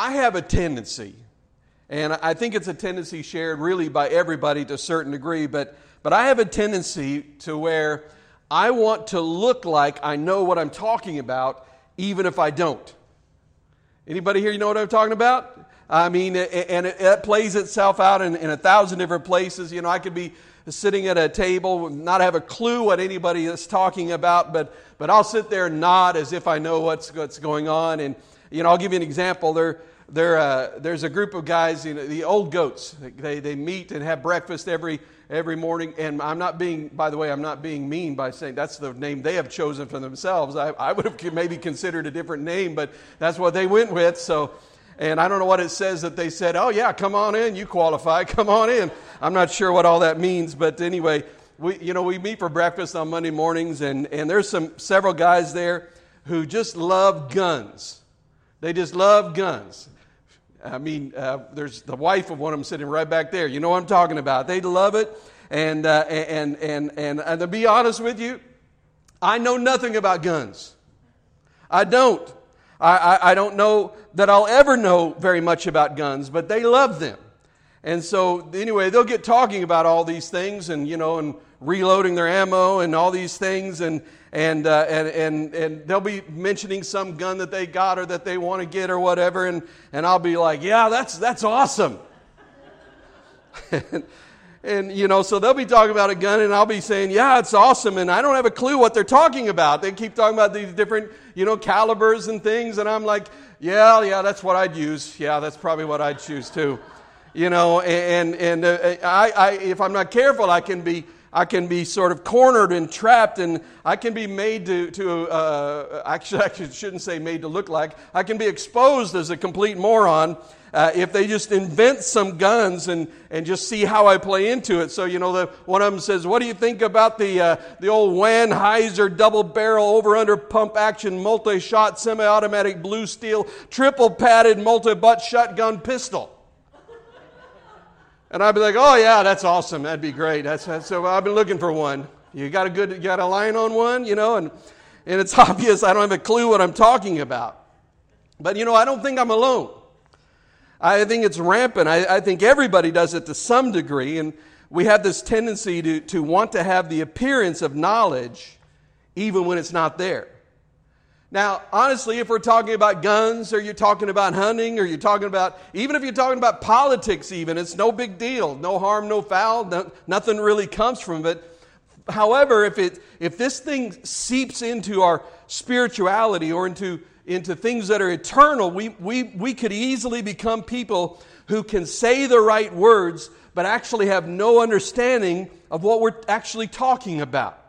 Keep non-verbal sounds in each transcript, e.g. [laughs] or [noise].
I have a tendency, and I think it's a tendency shared really by everybody to a certain degree, but, but I have a tendency to where I want to look like I know what I'm talking about, even if I don't. Anybody here, you know what I'm talking about? I mean, and it, it plays itself out in, in a thousand different places. You know, I could be sitting at a table, not have a clue what anybody is talking about, but, but I'll sit there and nod as if I know what's, what's going on. And, you know, I'll give you an example. There, there, uh, there's a group of guys, you know, the old goats. They, they meet and have breakfast every, every morning. And I'm not being, by the way, I'm not being mean by saying that's the name they have chosen for themselves. I, I would have maybe considered a different name, but that's what they went with. So, and I don't know what it says that they said, oh, yeah, come on in, you qualify, [laughs] come on in. I'm not sure what all that means, but anyway, we, you know, we meet for breakfast on Monday mornings, and, and there's some several guys there who just love guns. They just love guns. I mean, uh, there's the wife of one of them sitting right back there. You know what I'm talking about. They'd love it. And, uh, and, and, and, and to be honest with you, I know nothing about guns. I don't. I, I, I don't know that I'll ever know very much about guns, but they love them. And so, anyway, they'll get talking about all these things and, you know, and reloading their ammo and all these things. And, and, uh, and, and, and they'll be mentioning some gun that they got or that they want to get or whatever. And, and I'll be like, yeah, that's, that's awesome. and, [laughs] and, you know, so they'll be talking about a gun and I'll be saying, yeah, it's awesome. And I don't have a clue what they're talking about. They keep talking about these different, you know, calibers and things. And I'm like, yeah, yeah, that's what I'd use. Yeah, that's probably what I'd choose too. You know, and, and uh, I, I, if I'm not careful, I can be, I can be sort of cornered and trapped, and I can be made to, to uh, actually, [laughs] I shouldn't say made to look like, I can be exposed as a complete moron uh, if they just invent some guns and, and just see how I play into it. So, you know, the, one of them says, What do you think about the, uh, the old Weinheiser double barrel over under pump action multi shot semi automatic blue steel triple padded multi butt shotgun pistol? And I'd be like, Oh, yeah, that's awesome. That'd be great. That's, that's, so I've been looking for one. You got a good, you got a line on one, you know, and, and it's [laughs] obvious I don't have a clue what I'm talking about. But, you know, I don't think I'm alone. I think it's rampant. I, I, think everybody does it to some degree, and we have this tendency to, to want to have the appearance of knowledge even when it's not there. Now, honestly, if we're talking about guns, or you're talking about hunting, or you're talking about, even if you're talking about politics, even, it's no big deal. No harm, no foul. No, nothing really comes from it. However, if, it, if this thing seeps into our spirituality or into into things that are eternal, we, we, we could easily become people who can say the right words, but actually have no understanding of what we're actually talking about.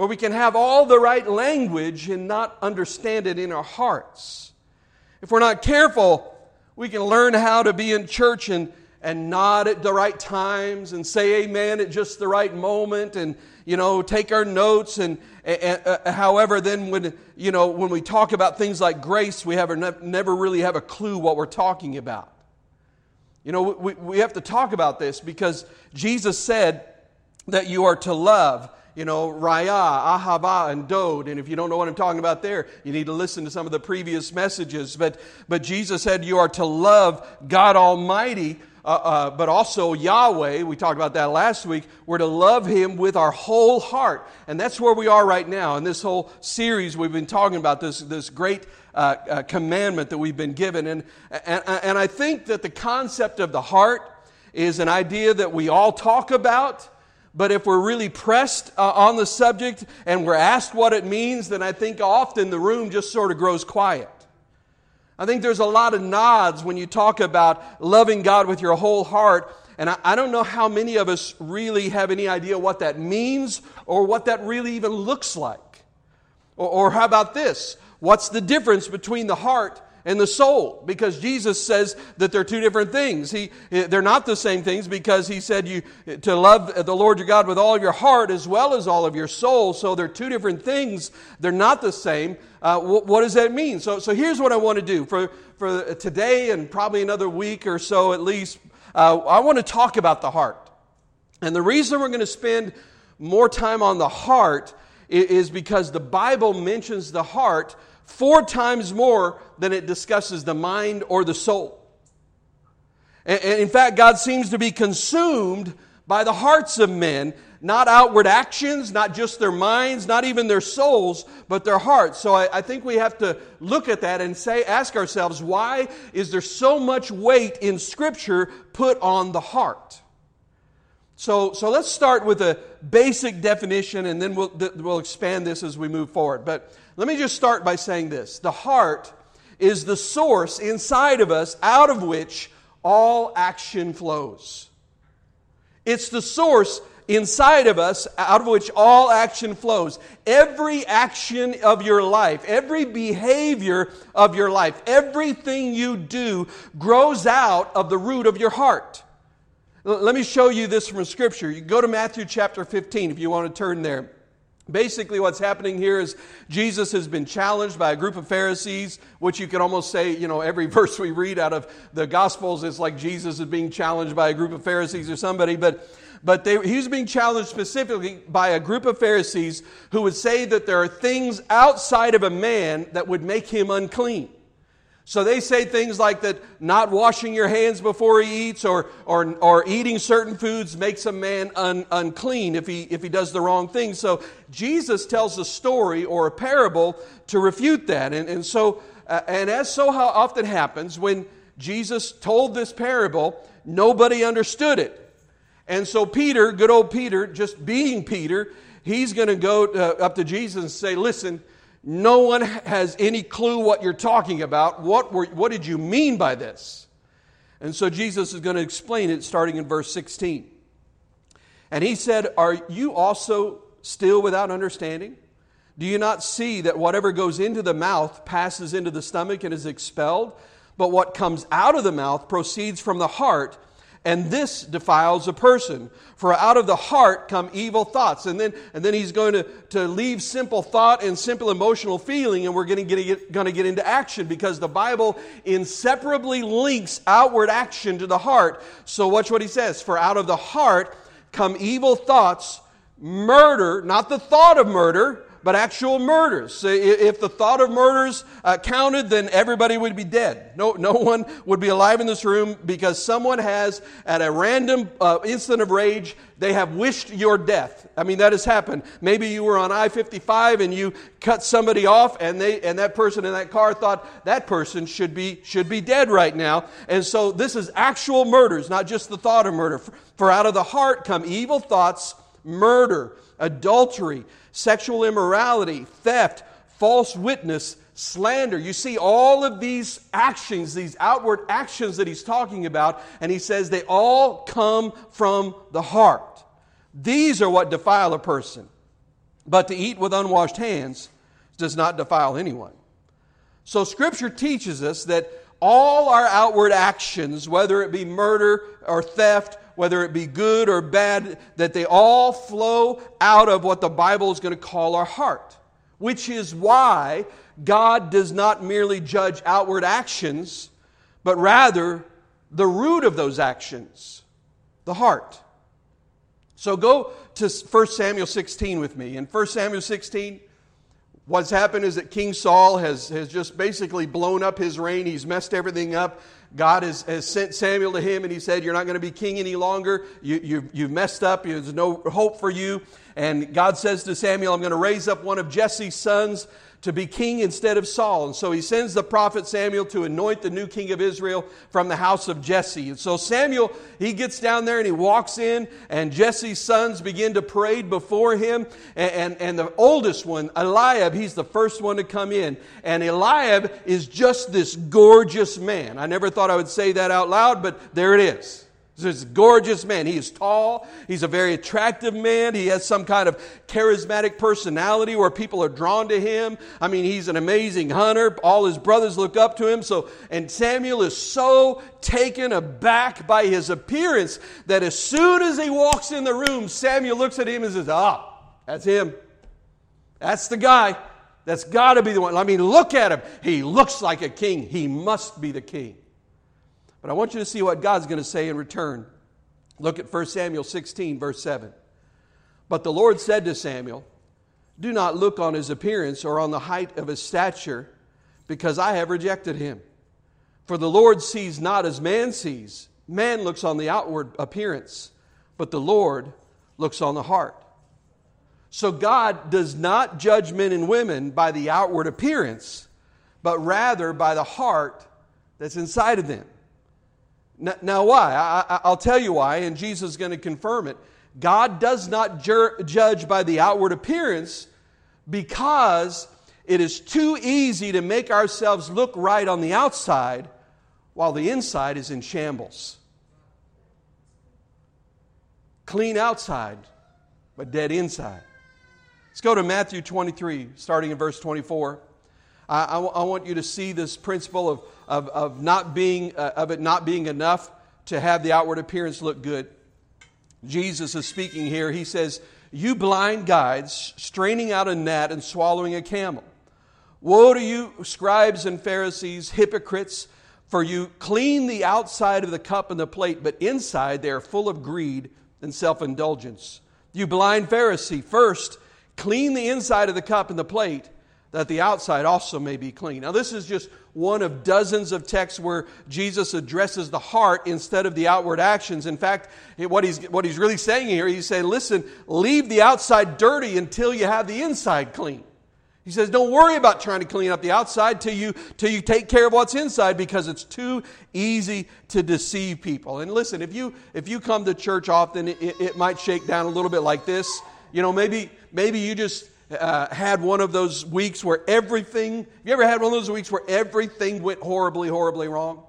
Where we can have all the right language and not understand it in our hearts. If we're not careful, we can learn how to be in church and, and nod at the right times and say amen at just the right moment and you know take our notes and, and uh, however then when you know when we talk about things like grace we have ne- never really have a clue what we're talking about you know we, we have to talk about this because jesus said that you are to love you know, Raya, Ahava, and Dod. And if you don't know what I'm talking about there, you need to listen to some of the previous messages. But, but Jesus said you are to love God Almighty uh, uh, but also Yahweh, we talked about that last week, we're to love Him with our whole heart. And that's where we are right now. In this whole series, we've been talking about this, this great uh, uh commandment that we've been given. And, and, and I think that the concept of the heart is an idea that we all talk about. But if we're really pressed uh, on the subject and we're asked what it means, then I think often the room just sort of grows quiet. I think there's a lot of nods when you talk about loving God with your whole heart. And I, I, don't know how many of us really have any idea what that means or what that really even looks like. Or, or how about this? What's the difference between the heart and the soul because Jesus says that they're two different things. He, they're not the same things because he said you to love the Lord your God with all of your heart as well as all of your soul. So they're two different things. They're not the same. Uh, what, what does that mean? So, so here's what I want to do for, for today and probably another week or so at least. Uh, I want to talk about the heart. And the reason we're going to spend more time on the heart is because the Bible mentions the heart four times more than it discusses the mind or the soul. And, in fact, God seems to be consumed by the hearts of men, not outward actions, not just their minds, not even their souls, but their hearts. So I, I, think we have to look at that and say, ask ourselves, why is there so much weight in Scripture put on the heart? So, so let's start with a basic definition and then we'll, we'll expand this as we move forward. But let me just start by saying this the heart is the source inside of us out of which all action flows. It's the source inside of us out of which all action flows. Every action of your life, every behavior of your life, everything you do grows out of the root of your heart. Let me show you this from Scripture. You go to Matthew chapter 15 if you want to turn there. Basically, what's happening here is Jesus has been challenged by a group of Pharisees, which you could almost say, you know, every [laughs] verse we read out of the Gospels is like Jesus is being challenged by a group of Pharisees or somebody. But, but they, he was being challenged specifically by a group of Pharisees who would say that there are things outside of a man that would make him unclean. So they say things like that not washing your hands before he eats or, or, or eating certain foods makes a man un, unclean if he, if he does the wrong thing. So Jesus tells a story or a parable to refute that. And, and so, uh, and as so how often happens, when Jesus told this parable, nobody understood it. And so Peter, good old Peter, just being Peter, he's going to go uh, up to Jesus and say, Listen, no one has any clue what you're talking about. What, were, what did you mean by this? And so Jesus is going to explain it starting in verse 16. And he said, Are you also still without understanding? Do you not see that whatever goes into the mouth passes into the stomach and is expelled? But what comes out of the mouth proceeds from the heart and this defiles a person. For out of the heart come evil thoughts. And then, and then he's going to, to leave simple thought and simple emotional feeling, and we're going to, get, going to get into action because the Bible inseparably links outward action to the heart. So watch what he says. For out of the heart come evil thoughts, murder, not the thought of murder, but actual murders. If the thought of murders uh, counted, then everybody would be dead. No, no [laughs] one would be alive in this room because someone has, at a random uh, instant of rage, they have wished your death. I mean, that has happened. Maybe you were on I 55 and you cut somebody off, and, they, and that person in that car thought that person should be, should be dead right now. And so this is actual murders, not just the thought of murder. For out of the heart come evil thoughts, murder, adultery sexual immorality, theft, false witness, slander. You see all of these actions, these outward actions that he's talking about, and he says they all come from the heart. These are what defile a person. But to eat with unwashed hands does not defile anyone. So scripture teaches us that all our outward actions, whether it be murder or theft whether it be good or bad, that they all flow out of what the Bible is going to call our heart. Which is why God does not merely judge outward actions, but rather the root of those actions, the heart. So go to 1 Samuel 16 with me. In 1 Samuel 16, what's happened is that King Saul has, has just basically blown up his reign. He's messed everything up. God has, has sent Samuel to him and he said, You're not going to be king any longer. You, you, you've messed up. There's no hope for you. And God says to Samuel, I'm going to raise up one of Jesse's sons to be king instead of Saul. And so he sends the prophet Samuel to anoint the new king of Israel from the house of Jesse. And so Samuel, he gets down there and he walks in, and Jesse's sons begin to parade before him. And, and, and the oldest one, Eliab, he's the first one to come in. And Eliab is just this gorgeous man. I never thought I would say that out loud, but there it is. He's a gorgeous man. He is tall. He's a very attractive man. He has some kind of charismatic personality where people are drawn to him. I mean, he's an amazing hunter. All his brothers look up to him. So, and Samuel is so taken aback by his appearance that as soon as he walks in the room, Samuel looks at him and says, Ah, that's him. That's the guy. That's got to be the one. I mean, look at him. He looks like a king. He must be the king. But I want you to see what God's going to say in return. Look at 1 Samuel 16, verse 7. But the Lord said to Samuel, Do not look on his appearance or on the height of his stature, because I have rejected him. For the Lord sees not as man sees. Man looks on the outward appearance, but the Lord looks on the heart. So God does not judge men and women by the outward appearance, but rather by the heart that's inside of them. Now, why? I, will tell you why, and Jesus is going to confirm it. God does not judge by the outward appearance because it is too easy to make ourselves look right on the outside while the inside is in shambles. Clean outside, but dead inside. Let's go to Matthew 23, starting in verse 24. I, want you to see this principle of, of, of, not being, uh, of it not being enough to have the outward appearance look good. Jesus is speaking here. He says, You blind guides, straining out a gnat and swallowing a camel. Woe to you, scribes and Pharisees, hypocrites, for you clean the outside of the cup and the plate, but inside they are full of greed and self indulgence. You blind Pharisee, first clean the inside of the cup and the plate, that the outside also may be clean. Now, this is just one of dozens of texts where Jesus addresses the heart instead of the outward actions. In fact, what he's, what he's really saying here, he's saying, listen, leave the outside dirty until you have the inside clean. He says, don't worry about trying to clean up the outside till you, till you take care of what's inside because it's too easy to deceive people. And listen, if you, if you come to church often, it, it might shake down a little bit like this. You know, maybe, maybe you just uh, had one of those weeks where everything, you ever had one of those weeks where everything went horribly, horribly wrong?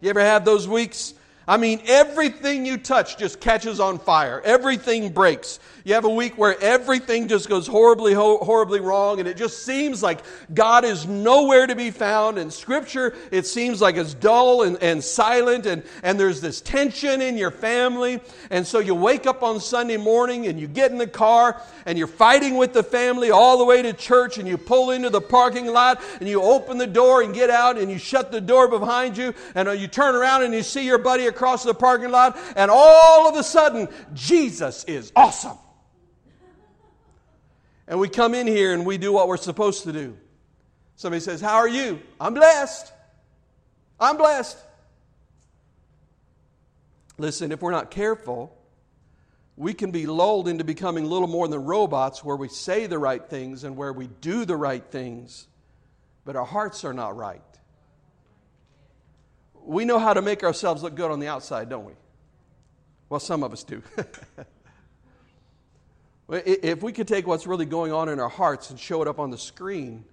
You ever have those weeks? I mean, everything you touch just catches on fire. Everything breaks. You have a week where everything just goes horribly, horribly wrong, and it just seems like God is nowhere to be found. And Scripture, it seems like it's dull and, and silent, and, and there's this tension in your family. And so you wake up on Sunday morning and you get in the car and you're fighting with the family all the way to church, and you pull into the parking lot and you open the door and get out and you shut the door behind you, and uh, you turn around and you see your buddy across the parking lot, and all of a sudden, Jesus is awesome. And we come in here and we do what we're supposed to do. Somebody says, How are you? I'm blessed. I'm blessed. Listen, if we're not careful, we can be lulled into becoming little more than robots where we say the right things and where we do the right things, but our hearts are not right. We know how to make ourselves look good on the outside, don't we? Well, some of us do. [laughs] if we could take what's really going on in our hearts and show it up on the screen,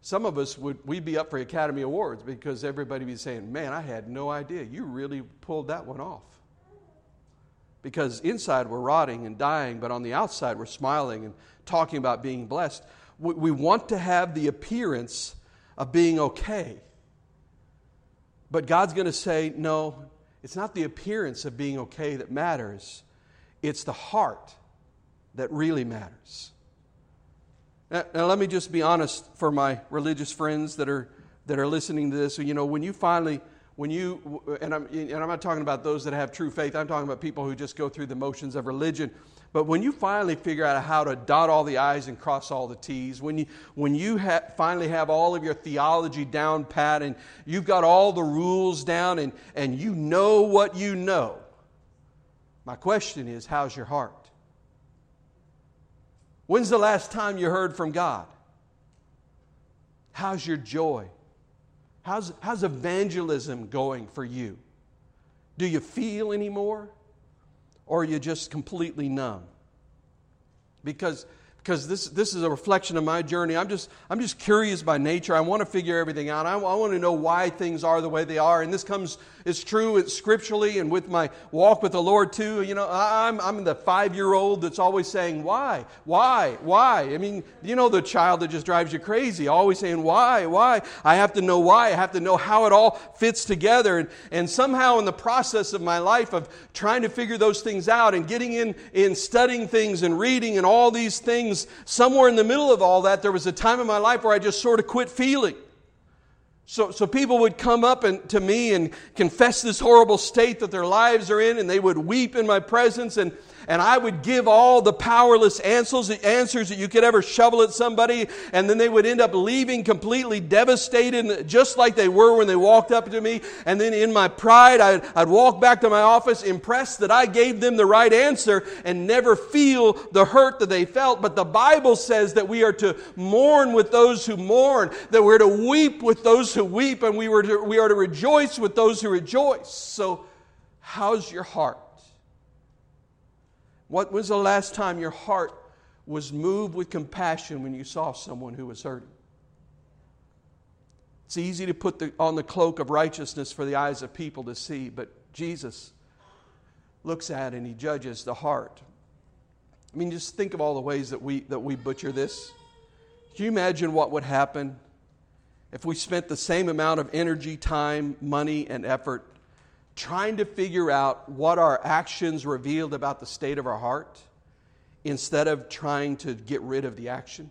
some of us would we'd be up for Academy Awards because everybody would be saying, "Man, I had no idea. You really pulled that one off." Because inside we're rotting and dying, but on the outside we're smiling and talking about being blessed. We, we want to have the appearance of being okay. But God's going to say, no, it's not the appearance of being okay that matters, it's the heart that really matters. Now, now, let me just be honest for my religious friends that are, that are listening to this. You know, when you finally, when you, and I'm, and I'm not talking about those that have true faith, I'm talking about people who just go through the motions of religion. But when you finally figure out how to dot all the I's and cross all the T's, when you, when you ha- finally have all of your theology down pat and you've got all the rules down and, and you know what you know, my question is how's your heart? When's the last time you heard from God? How's your joy? How's, how's evangelism going for you? Do you feel anymore? or are you just completely numb? Because because this, this is a reflection of my journey. I'm just, I'm just curious by nature. I want to figure everything out. I, I want to know why things are the way they are. And this comes, it's true it's scripturally and with my walk with the Lord too. You know, I'm, I'm the five year old that's always saying, why, why, why? I mean, you know, the child that just drives you crazy, always saying, why, why? I have to know why. I have to know how it all fits together. And, and somehow in the process of my life of trying to figure those things out and getting in, in studying things and reading and all these things, things, somewhere in the middle of all that, there was a time in my life where I just sort of quit feeling. So, so people would come up and, to me and confess this horrible state that their lives are in, and they would weep in my presence. And and I would give all the powerless answers, answers that you could ever shovel at somebody, and then they would end up leaving completely devastated, just like they were when they walked up to me. And then in my pride, I'd, I'd walk back to my office impressed that I gave them the right answer and never feel the hurt that they felt. But the Bible says that we are to mourn with those who mourn, that we're to weep with those who weep, and we, were to, we are to rejoice with those who rejoice. So, how's your heart? What was the last time your heart was moved with compassion when you saw someone who was hurting? It's easy to put the, on the cloak of righteousness for the eyes of people to see, but Jesus looks at and he judges the heart. I mean, just think of all the ways that we, that we butcher this. Can you imagine what would happen if we spent the same amount of energy, time, money, and effort trying to figure out what our actions revealed about the state of our heart instead of trying to get rid of the action.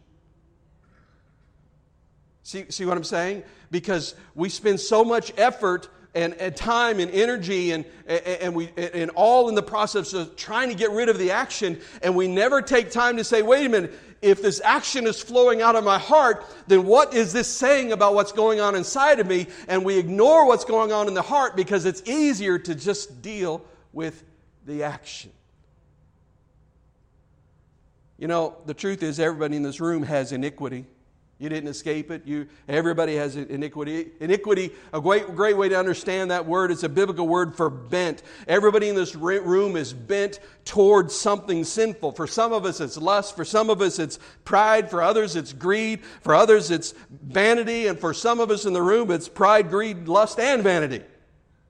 See, see what I'm saying? Because we spend so much effort and, and time and energy and, and, and, we, and all in the process of trying to get rid of the action, and we never take time to say, wait a minute, if this action is flowing out of my heart, then what is this saying about what's going on inside of me? And we ignore what's going on in the heart because it's easier to just deal with the action. You know, the truth is, everybody in this room has iniquity. You didn't escape it. You, everybody has iniquity. Iniquity, a great, great way to understand that word, it's a biblical word for bent. Everybody in this room is bent towards something sinful. For some of us, it's lust. For some of us, it's pride. For others, it's greed. For others, it's vanity. And for some of us in the room, it's pride, greed, lust, and vanity.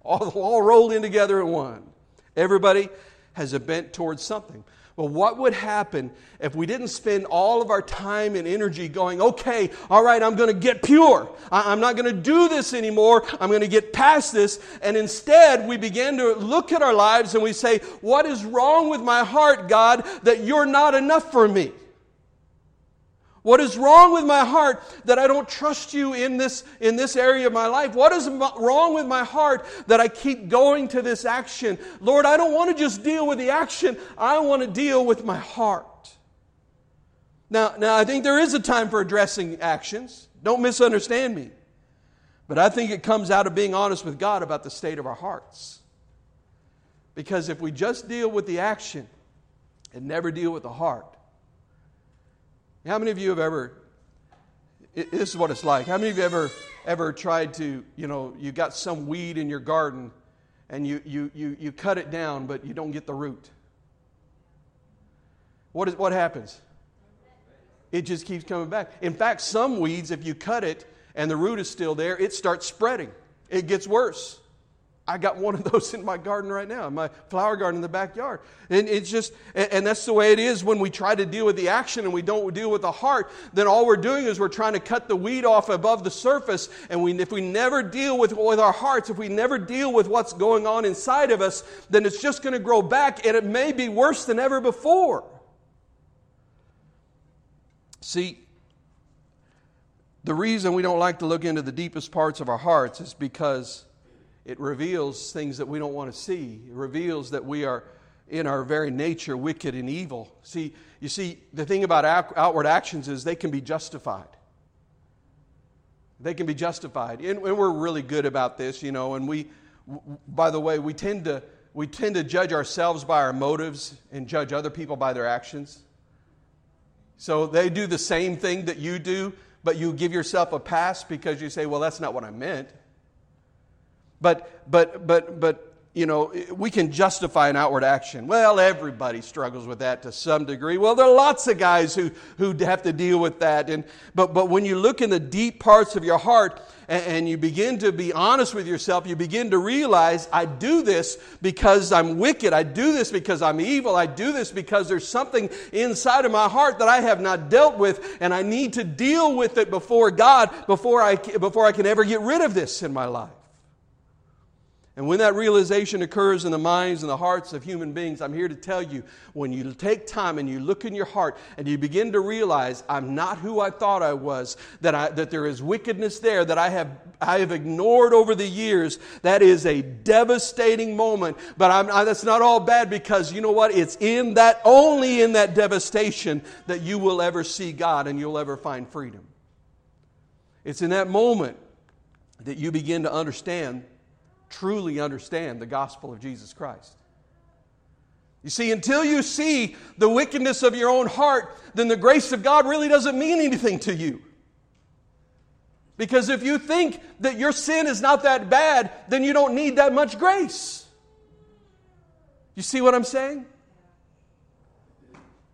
All, all rolled in together in one. Everybody has a bent towards something. Well, what would happen if we didn't spend all of our time and energy going, okay, all right, I'm going to get pure. I'm not going to do this anymore. I'm going to get past this. And instead, we begin to look at our lives and we say, what is wrong with my heart, God, that you're not enough for me? What is wrong with my heart that I don't trust you in this, in this area of my life? What is wrong with my heart that I keep going to this action? Lord, I don't want to just deal with the action, I want to deal with my heart. Now, now, I think there is a time for addressing actions. Don't misunderstand me. But I think it comes out of being honest with God about the state of our hearts. Because if we just deal with the action and never deal with the heart, how many of you have ever, this is what it's like. How many of you ever, ever tried to, you know, you got some weed in your garden and you, you, you, you cut it down, but you don't get the root? What, is, what happens? It just keeps coming back. In fact, some weeds, if you cut it and the root is still there, it starts spreading. It gets worse. I got one of [laughs] those in my garden right now, in my flower garden in the backyard. And it's just, and that's the way it is when we try to deal with the action and we don't deal with the heart, then all we're doing is we're trying to cut the weed off above the surface. And we, if we never deal with, with our hearts, if we never deal with what's going on inside of us, then it's just going to grow back and it may be worse than ever before. See, the reason we don't like to look into the deepest parts of our hearts is because it reveals things that we don't want to see. It reveals that we are, in our very nature, wicked and evil. See, you see, the thing about outward actions is they can be justified. They can be justified. And, and we're really good about this, you know, and we, by the way, we tend to we tend to judge ourselves by our motives and judge other people by their actions. So they do the same thing that you do, but you give yourself a pass because you say, well, that's not what I meant. But, but, but, but, you know, we can justify an outward action. Well, everybody struggles with that to some degree. Well, there are lots of guys who, who have to deal with that. And, but, but when you look in the deep parts of your heart and, and you begin to be honest with yourself, you begin to realize, I do this because I'm wicked. I do this because I'm evil. I do this because there's something inside of my heart that I have not dealt with, and I need to deal with it before God before I, before I can ever get rid of this in my life. And when that realization occurs in the minds and the hearts of human beings, I'm here to tell you when you take time and you look in your heart and you begin to realize, I'm not who I thought I was, that, I, that there is wickedness there that I have, I have ignored over the years, that is a devastating moment. But I'm, I, that's not all bad because you know what? It's in that, only in that devastation that you will ever see God and you'll ever find freedom. It's in that moment that you begin to understand truly understand the gospel of Jesus Christ. You see, until you see the wickedness of your own heart, then the grace of God really doesn't mean anything to you. Because if you think that your sin is not that bad, then you don't need that much grace. You see what I'm saying?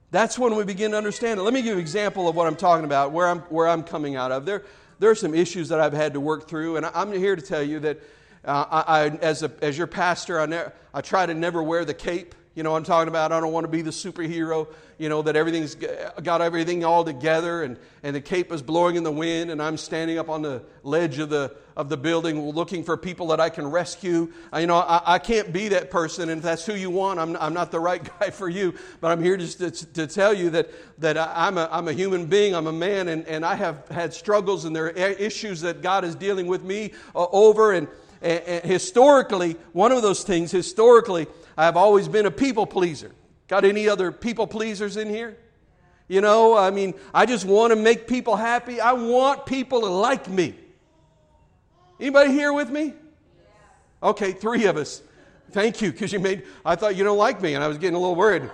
That's when we begin to understand it. Let me give you an example of what I'm talking about, where I'm, where I'm coming out of. There, there are some issues that I've had to work through, and I'm here to tell you that uh, I, I, as, a, as your pastor, I, ne- I try to never wear the cape. You know I'm talking about? I don't want to be the superhero, you know, that everything's got everything all together and, and the cape is blowing in the wind and I'm standing up on the ledge of the, of the building looking for people that I can rescue. I, you know, I, I can't be that person and if that's who you want, I'm, I'm not the right [laughs] guy for you. But I'm here just to, to tell you that, that I'm, a, I'm a human being, I'm a man, and, and I have had struggles and there are issues that God is dealing with me uh, over and and historically, one of those things, historically, I've always been a people pleaser. Got any other people pleasers in here? You know, I mean, I just want to make people happy. I want people to like me. Anybody here with me? Okay, three of us. Thank you, because you made, I thought you don't like me, and I was getting a little worried.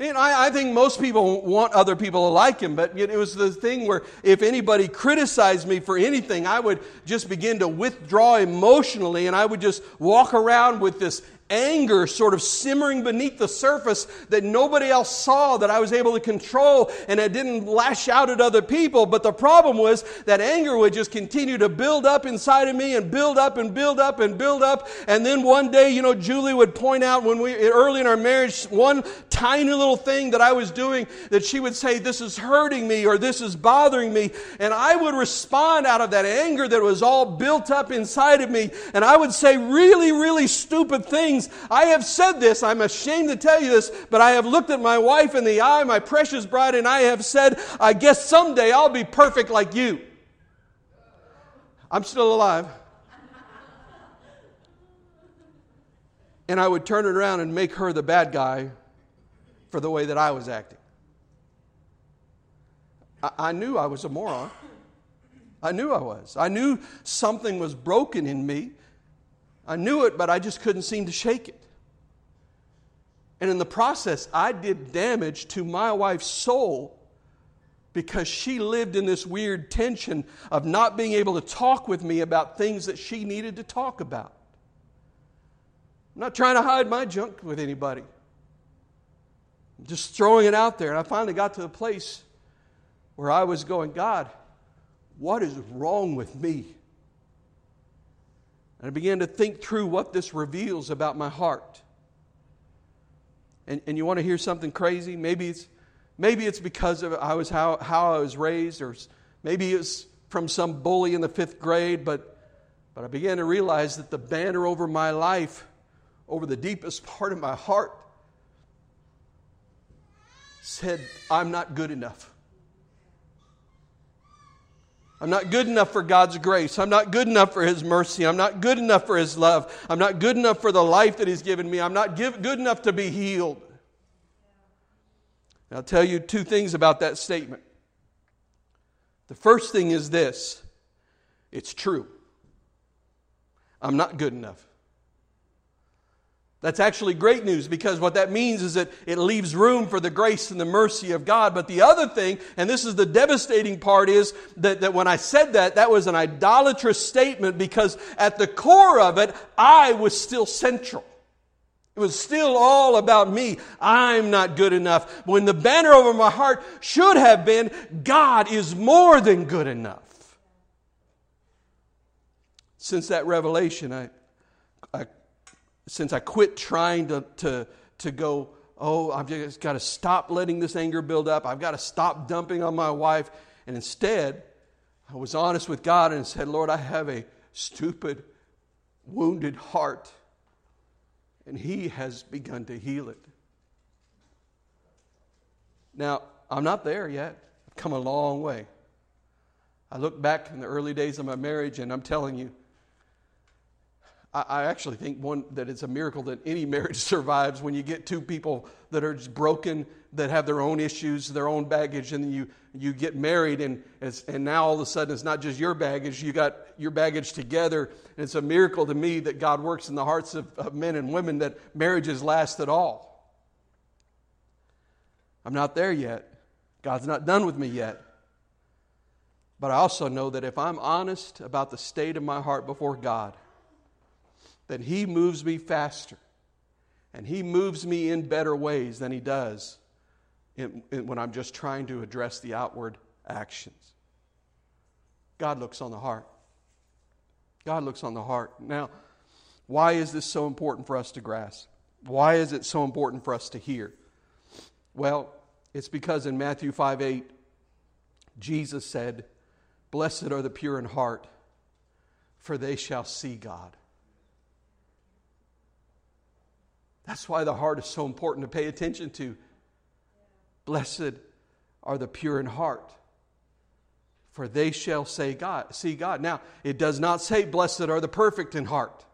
I, I, think most people want other people to like him, but it was the thing where if anybody criticized me for anything, I would just begin to withdraw emotionally and I would just walk around with this anger sort of simmering beneath the surface that nobody else saw that I was able to control and I didn't lash out at other people. But the problem was that anger would just continue to build up inside of me and build up and build up and build up. And then one day, you know, Julie would point out when we, early in our marriage, one tiny little thing that I was doing that she would say, this is hurting me or this is bothering me. And I would respond out of that anger that was all built up inside of me. And I would say really, really stupid things I have said this, I'm ashamed to tell you this, but I have looked at my wife in the eye, my precious bride, and I have said, I guess someday I'll be perfect like you. I'm still alive. And I would turn it around and make her the bad guy for the way that I was acting. I knew I was a moron. I knew I was. I knew something was broken in me I knew it, but I just couldn't seem to shake it. And in the process, I did damage to my wife's soul because she lived in this weird tension of not being able to talk with me about things that she needed to talk about. I'm not trying to hide my junk with anybody. I'm just throwing it out there. And I finally got to the place where I was going, God, what is wrong with me? And I began to think through what this reveals about my heart. And, and you want to hear something crazy? Maybe it's, maybe it's because of I was how, how I was raised, or maybe it's from some bully in the fifth grade, but, but I began to realize that the banner over my life, over the deepest part of my heart, said, I'm not good enough. I'm not good enough for God's grace. I'm not good enough for His mercy. I'm not good enough for His love. I'm not good enough for the life that He's given me. I'm not give, good enough to be healed. And I'll tell you two things about that statement. The first thing is this it's true. I'm not good enough. That's actually great news because what that means is that it leaves room for the grace and the mercy of God. But the other thing, and this is the devastating part, is that, that when I said that, that was an idolatrous statement because at the core of it, I was still central. It was still all about me. I'm not good enough. When the banner over my heart should have been, God is more than good enough. Since that revelation, I, since I quit trying to, to, to go, oh, I've just got to stop letting this anger build up. I've got to stop dumping on my wife. And instead, I was honest with God and said, Lord, I have a stupid, wounded heart, and He has begun to heal it. Now, I'm not there yet. I've come a long way. I look back in the early days of my marriage, and I'm telling you, I, actually think one that it's a miracle that any marriage [laughs] survives when you get two people that are just broken, that have their own issues, their own baggage, and you you get married, and and now all of a sudden it's not just your baggage; you got your baggage together. And it's a miracle to me that God works in the hearts of, of men and women that marriages last at all. I'm not there yet. God's not done with me yet. But I also know that if I'm honest about the state of my heart before God, that He moves me faster and He moves me in better ways than He does in, in, when I'm just trying to address the outward actions. God looks on the heart. God looks on the heart. Now, why is this so important for us to grasp? Why is it so important for us to hear? Well, it's because in Matthew 5 8, Jesus said, Blessed are the pure in heart, for they shall see God. That's why the heart is so important to pay attention to. Blessed are the pure in heart, for they shall say God, see God. Now, it does not say, Blessed are the perfect in heart.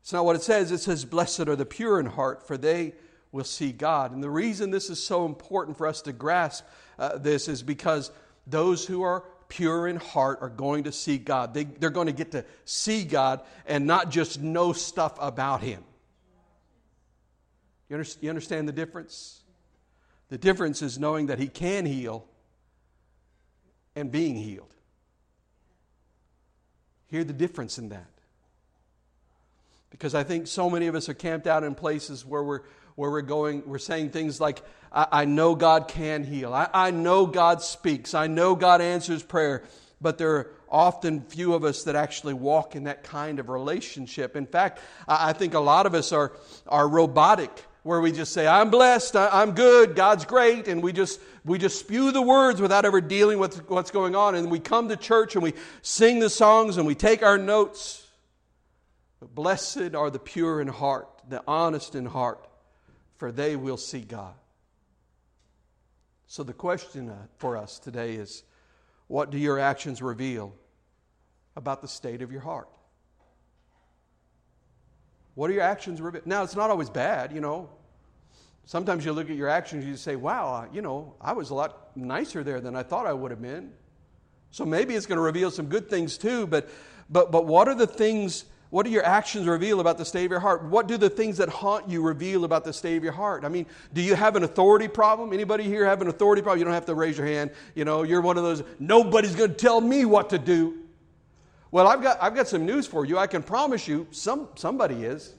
It's not what it says. It says, Blessed are the pure in heart, for they will see God. And the reason this is so important for us to grasp uh, this is because those who are pure in heart are going to see God. They, they're going to get to see God and not just know stuff about Him. You, under, you understand the difference? The difference is knowing that He can heal and being healed. Hear the difference in that. Because I think so many of us are camped out in places where we're, where we're going, we're saying things like, I, I know God can heal. I, I know God speaks. I know God answers prayer. But there are often few of us that actually walk in that kind of relationship. In fact, I, I think a lot of us are, are robotic where we just say i'm blessed i'm good god's great and we just we just spew the words without ever dealing with what's going on and we come to church and we sing the songs and we take our notes but blessed are the pure in heart the honest in heart for they will see God. So, the question uh, for us today is what do your actions reveal about the state of your heart? What are your actions reveal? Now, it's not always bad, you know. Sometimes you look at your actions and you say, wow, you know, I was a lot nicer there than I thought I would have been. So maybe it's going to reveal some good things too, but, but, but what are the things what do your actions reveal about the state of your heart? What do the things that haunt you reveal about the state of your heart? I mean, do you have an authority problem? Anybody here have an authority problem? You don't have to raise your hand. You know, you're one of those, nobody's going to tell me what to do. Well, I've got, I've got some news for you. I can promise you, some, somebody is.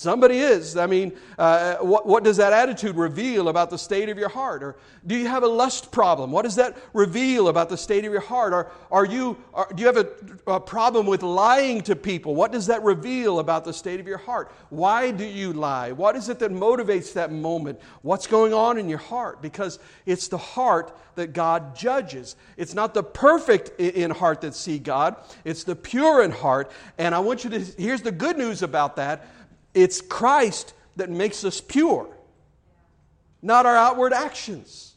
Somebody is. I mean, uh, what, what does that attitude reveal about the state of your heart? Or do you have a lust problem? What does that reveal about the state of your heart? Or are you, are, do you have a, a problem with lying to people? What does that reveal about the state of your heart? Why do you lie? What is it that motivates that moment? What's going on in your heart? Because it's the heart that God judges. It's not the perfect in heart that see God, it's the pure in heart. And I want you to, here's the good news about that it's Christ that makes us pure, not our outward actions.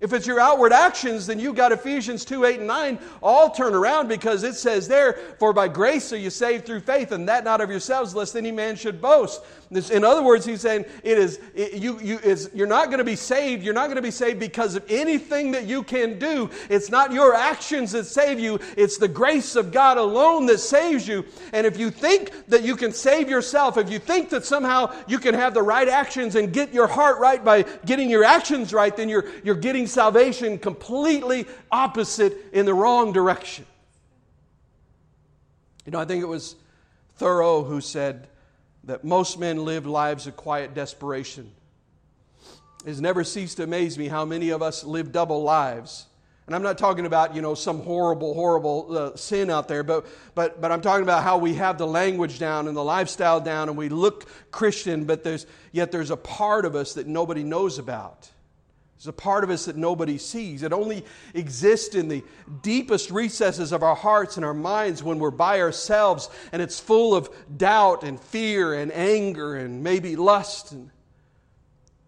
If it's your outward actions, then you've got Ephesians 2 8 and 9 all turn around because it says there, For by grace are you saved through faith, and that not of yourselves, lest any man should boast. This, in other words, he's saying it is, it, you, you, is, you're not going to be saved. You're not going to be saved because of anything that you can do. It's not your actions that save you, it's the grace of God alone that saves you. And if you think that you can save yourself, if you think that somehow you can have the right actions and get your heart right by getting your actions right, then you're, you're getting salvation completely opposite in the wrong direction. You know, I think it was Thoreau who said that most men live lives of quiet desperation. It has never ceased to amaze me how many of us live double lives. And I'm not talking about, you know, some horrible, horrible uh, sin out there, but, but, but I'm talking about how we have the language down and the lifestyle down and we look Christian, but there's, yet there's a part of us that nobody knows about. There's a part of us that nobody sees. It only exists in the deepest recesses of our hearts and our minds when we're by ourselves and it's full of doubt and fear and anger and maybe lust.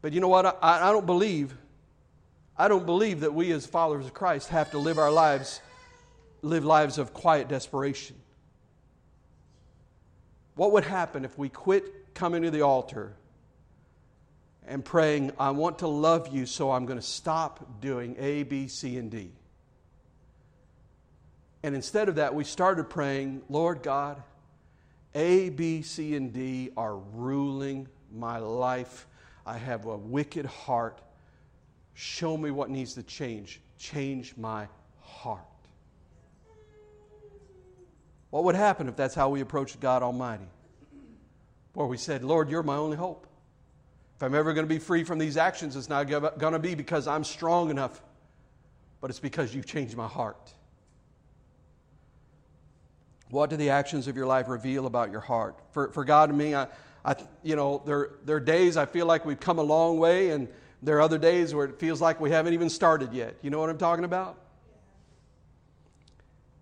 But you know what? I, I don't believe, I don't believe that we as followers of Christ have to live our lives, live lives of quiet desperation. What would happen if we quit coming to the altar and praying, I want to love you, so I'm going to stop doing A, B, C, and D. And instead of that, we started praying, Lord God, A, B, C, and D are ruling my life. I have a wicked heart. Show me what needs to change. Change my heart. What would happen if that's how we approached God Almighty? Where we said, Lord, you're my only hope. If I'm ever going to be free from these actions, it's not going to be because I'm strong enough, but it's because you've changed my heart. What do the actions of your life reveal about your heart? For, for God and me, I, I, you know, there, there are days I feel like we've come a long way, and there are other days where it feels like we haven't even started yet. You know what I'm talking about?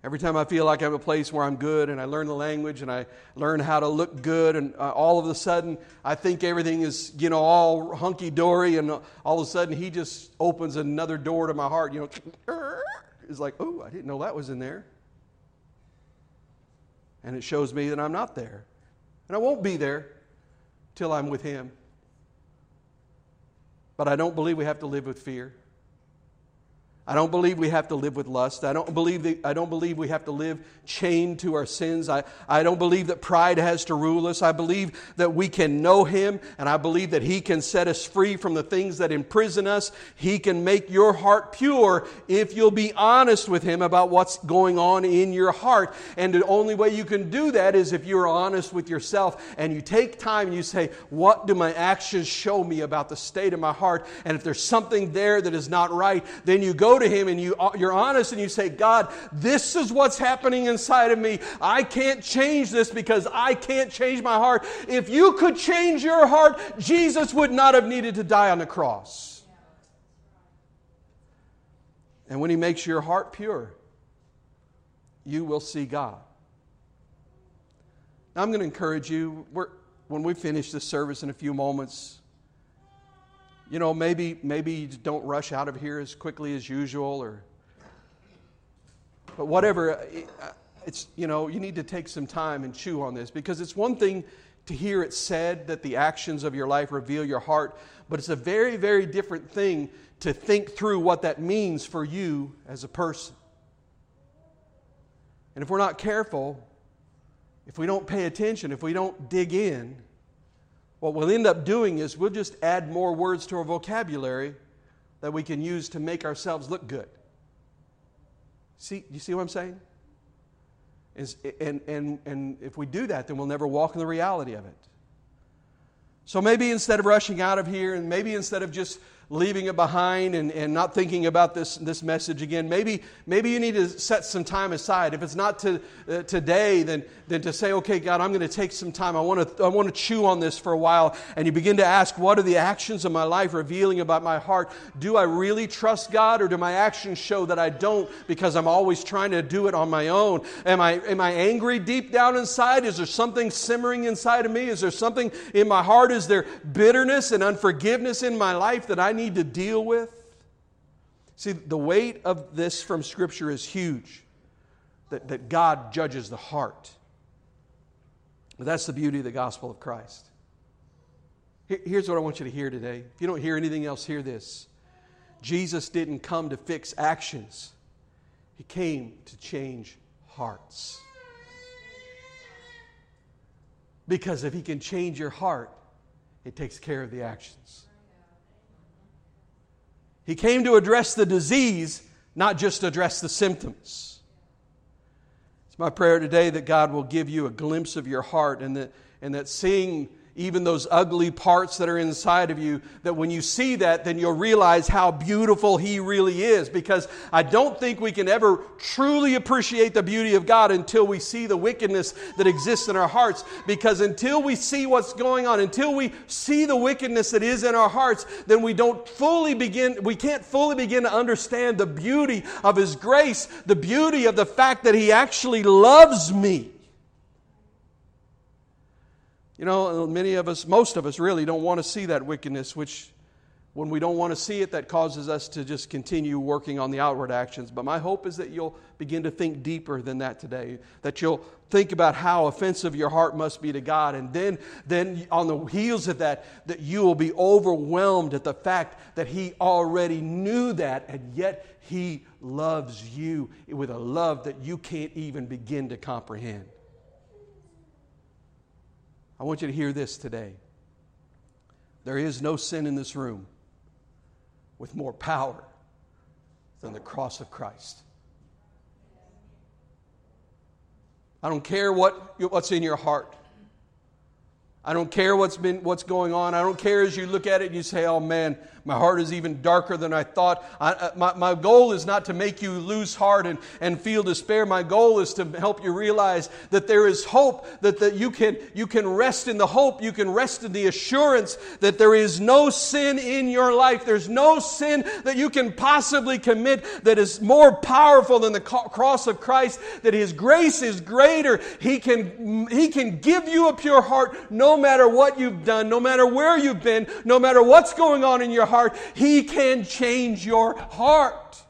Every time I feel like I'm a place where I'm good and I learn the language and I learn how to look good, and uh, all of a sudden I think everything is, you know, all hunky dory, and all of a sudden He just opens another door to my heart. You know, [laughs] it's like, oh, I didn't know that was in there. And it shows me that I'm not there. And I won't be there till I'm with Him. But I don't believe we have to live with fear. I don't believe we have to live with lust. I don't believe, I don't believe we have to live chained to our sins. I, I don't believe that pride has to rule us. I believe that we can know Him, and I believe that He can set us free from the things that imprison us. He can make your heart pure if you'll be honest with Him about what's going on in your heart. And the only way you can do that is if you're honest with yourself and you take time and you say, What do my actions show me about the state of my heart? And if there's something there that is not right, then you go to Him and you, you're honest and you say, God, this is what's happening inside of me. I can't change this because I can't change my heart. If you could change your heart, Jesus would not have needed to die on the cross. And when He makes your heart pure, you will see God. Now, I'm going to encourage you, when we finish this service in a few moments, you know, maybe, maybe you don't rush out of here as quickly as usual or, but whatever, uh, it's, you know, you need to take some time and chew on this because it's one thing to hear it said that the actions of your life reveal your heart, but it's a very, very different thing to think through what that means for you as a person. And if we're not careful, if we don't pay attention, if we don't dig in, what we'll end up doing is we'll just add more words to our vocabulary that we can use to make ourselves look good. See, you see what I'm saying? and, and, and if we do that, then we'll never walk in the reality of it. So maybe instead of rushing out of here, and maybe instead of just leaving it behind and, and not thinking about this, this message again. Maybe, maybe you need to set some time aside. If it's not to, uh, today, then, then to say, okay, God, I'm going to take some time. I want to I want to chew on this for a while. And you begin to ask, what are the actions of my life revealing about my heart? Do I really trust God or do my actions show that I don't because I'm always trying to do it on my own? Am I, am I angry deep down inside? Is there something simmering inside of me? Is there something in my heart? Is there bitterness and unforgiveness in my life that I need to deal with? See, the weight of this from Scripture is huge that, that God judges the heart. But that's the beauty of the gospel of Christ. Here's what I want you to hear today. If you don't hear anything else, hear this. Jesus didn't come to fix actions, He came to change hearts. Because if He can change your heart, it takes care of the actions. He came to address the disease, not just address the symptoms. It's my prayer today that God will give you a glimpse of your heart and that, and that seeing even those ugly parts that are inside of you, that when you see that, then you'll realize how beautiful He really is. Because I don't think we can ever truly appreciate the beauty of God until we see the wickedness that exists in our hearts. Because until we see what's going on, until we see the wickedness that is in our hearts, then we don't fully begin, we can't fully begin to understand the beauty of His grace, the beauty of the fact that He actually loves me. You know, many of us, most of us really don't want to see that wickedness, which when we don't want to see it, that causes us to just continue working on the outward actions. But my hope is that you'll begin to think deeper than that today. That you'll think about how offensive your heart must be to God. And then, then on the heels of that, that you will be overwhelmed at the fact that He already knew that, and yet He loves you with a love that you can't even begin to comprehend. I want you to hear this today. There is no sin in this room with more power than the cross of Christ. I don't care what, what's in your heart. I don't care what's been what's going on. I don't care as you look at it and you say, "Oh man, my heart is even darker than I thought." I, uh, my, my goal is not to make you lose heart and, and feel despair. My goal is to help you realize that there is hope, that, that you, can, you can rest in the hope, you can rest in the assurance that there is no sin in your life. There's no sin that you can possibly commit that is more powerful than the cross of Christ, that His grace is greater. He can, he can give you a pure heart no matter what you've done, no matter where you've been, no matter what's going on in your heart, He can change your heart.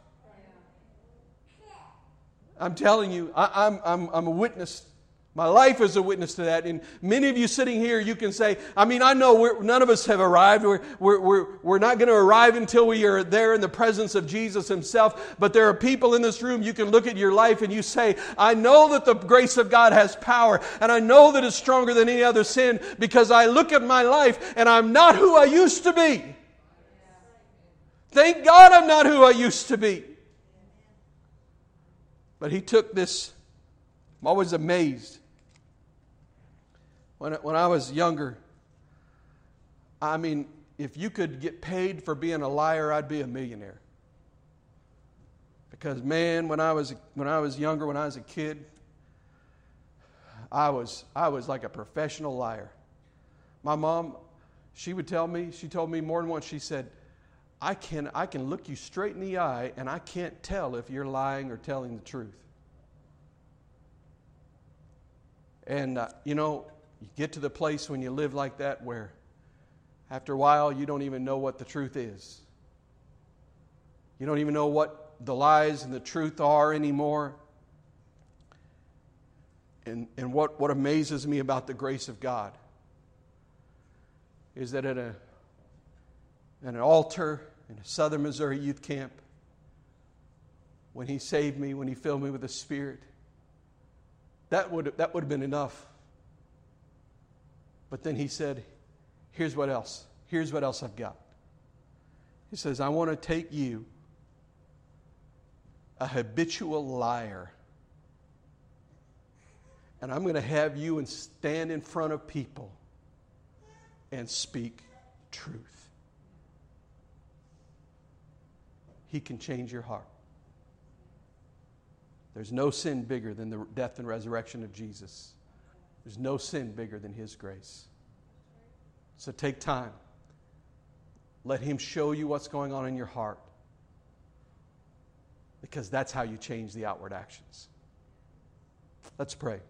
I'm telling you, I, am I'm, I'm, I'm a witness my life is a witness to that. And many of you sitting here, you can say, I mean, I know none of us have arrived. We're, we're, we're, we're not going to arrive until we are there in the presence of Jesus Himself. But there are people in this room, you can look at your life and you say, I know that the grace of God has power. And I know that it's stronger than any other sin because I look at my life and I'm not who I used to be. Thank God I'm not who I used to be. But He took this. I'm always amazed when, when I was younger, I mean, if you could get paid for being a liar, I'd be a millionaire. Because man, when I was when I was younger, when I was a kid, I was I was like a professional liar. My mom, she would tell me, she told me more than once, she said, I can I can look you straight in the eye and I can't tell if you're lying or telling the truth. And uh, you know, you get to the place when you live like that where after a while you don't even know what the truth is. You don't even know what the lies and the truth are anymore. And, and what, what amazes me about the grace of God is that at, a, at an altar in a southern Missouri youth camp, when He saved me, when He filled me with the Spirit, that would, that would have been enough but then he said, Here's what else. Here's what else I've got. He says, I want to take you, a habitual liar, and I'm going to have you and stand in front of people and speak truth. He can change your heart. There's no sin bigger than the death and resurrection of Jesus. There's no sin bigger than His grace. So take time. Let Him show you what's going on in your heart. Because that's how you change the outward actions. Let's pray.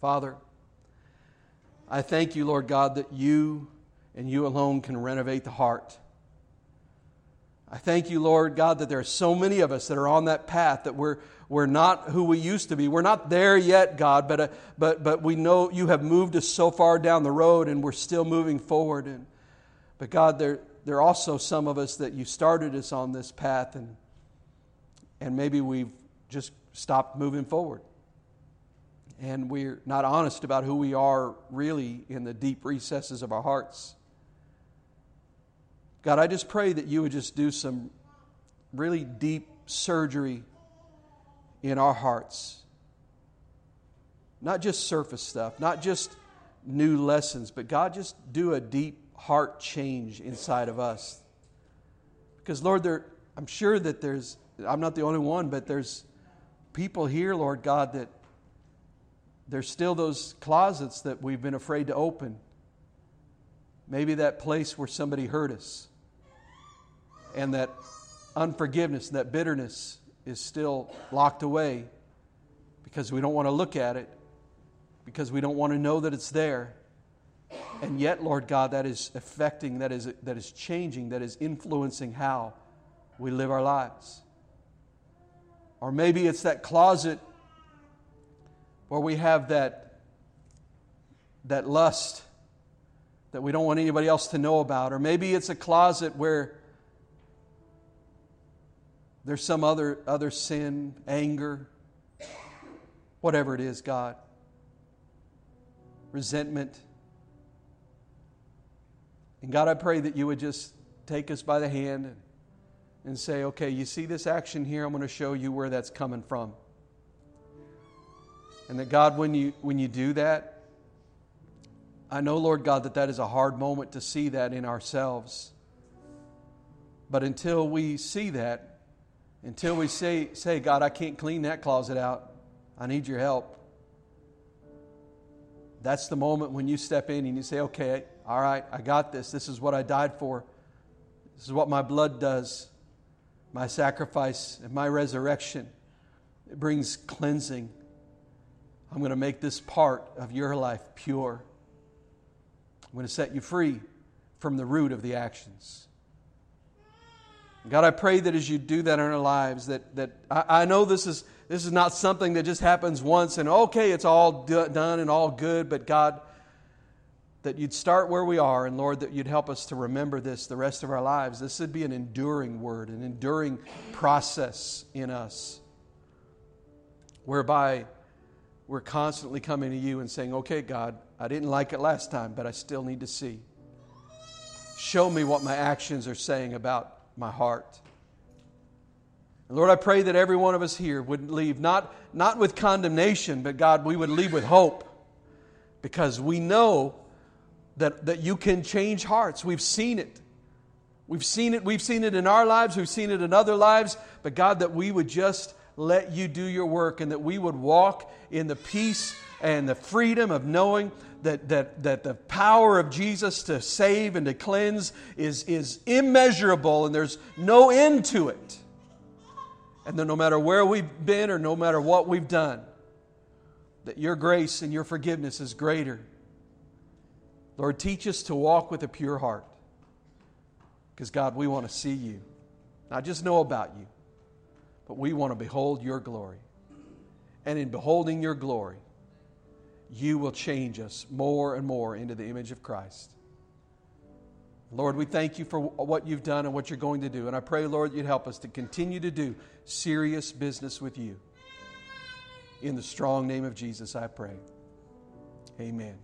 Father, I thank you, Lord God, that you and you alone can renovate the heart. I thank you, Lord God, that there are so many of us that are on that path that we're, we're not who we used to be. We're not there yet, God, but, uh, but, but we know you have moved us so far down the road and we're still moving forward. And, but God, there, there are also some of us that you started us on this path and, and maybe we've just stopped moving forward. And we're not honest about who we are really in the deep recesses of our hearts. God, I just pray that you would just do some really deep surgery in our hearts. Not just surface stuff, not just new lessons, but God, just do a deep heart change inside of us. Because, Lord, there, I'm sure that there's, I'm not the only one, but there's people here, Lord God, that there's still those closets that we've been afraid to open. Maybe that place where somebody hurt us. And that unforgiveness, that bitterness is still locked away because we don't want to look at it, because we don't want to know that it's there. And yet, Lord God, that is affecting, that is, that is changing, that is influencing how we live our lives. Or maybe it's that closet where we have that, that lust that we don't want anybody else to know about. Or maybe it's a closet where there's some other, other sin, anger, whatever it is, God, resentment. And God, I pray that you would just take us by the hand and, and say, okay, you see this action here, I'm going to show you where that's coming from. And that God, when you, when you do that, I know, Lord God, that that is a hard moment to see that in ourselves. But until we see that, until we say, say, God, I can't clean that closet out, I need your help. That's the moment when you step in and you say, okay, all right, I got this. This is what I died for. This is what my blood does. My sacrifice and my resurrection. It brings cleansing. I'm going to make this part of your life pure. I'm going to set you free from the root of the actions. God, I pray that as you do that in our lives, that, that I, I know this is, this is not something that just happens once and okay, it's all do, done and all good, but God, that you'd start where we are, and Lord, that you'd help us to remember this the rest of our lives. This would be an enduring word, an enduring process in us, whereby we're constantly coming to you and saying, Okay, God, I didn't like it last time, but I still need to see. Show me what my actions are saying about my heart. And Lord, I pray that every one of us here would leave not, not with condemnation, but God, we would leave with hope because we know that, that you can change hearts. We've seen it. We've seen it. We've seen it in our lives. We've seen it in other lives. But God, that we would just let you do your work and that we would walk in the peace and the freedom of knowing that, that, that the power of Jesus to save and to cleanse is, is immeasurable and there's no end to it. And that no matter where we've been or no matter what we've done, that your grace and your forgiveness is greater. Lord, teach us to walk with a pure heart. Because, God, we want to see you, not just know about you but we want to behold your glory. And in beholding your glory, you will change us more and more into the image of Christ. Lord, we thank you for what you've done and what you're going to do. And I pray, Lord, you'd help us to continue to do serious business with you. In the strong name of Jesus, I pray. Amen.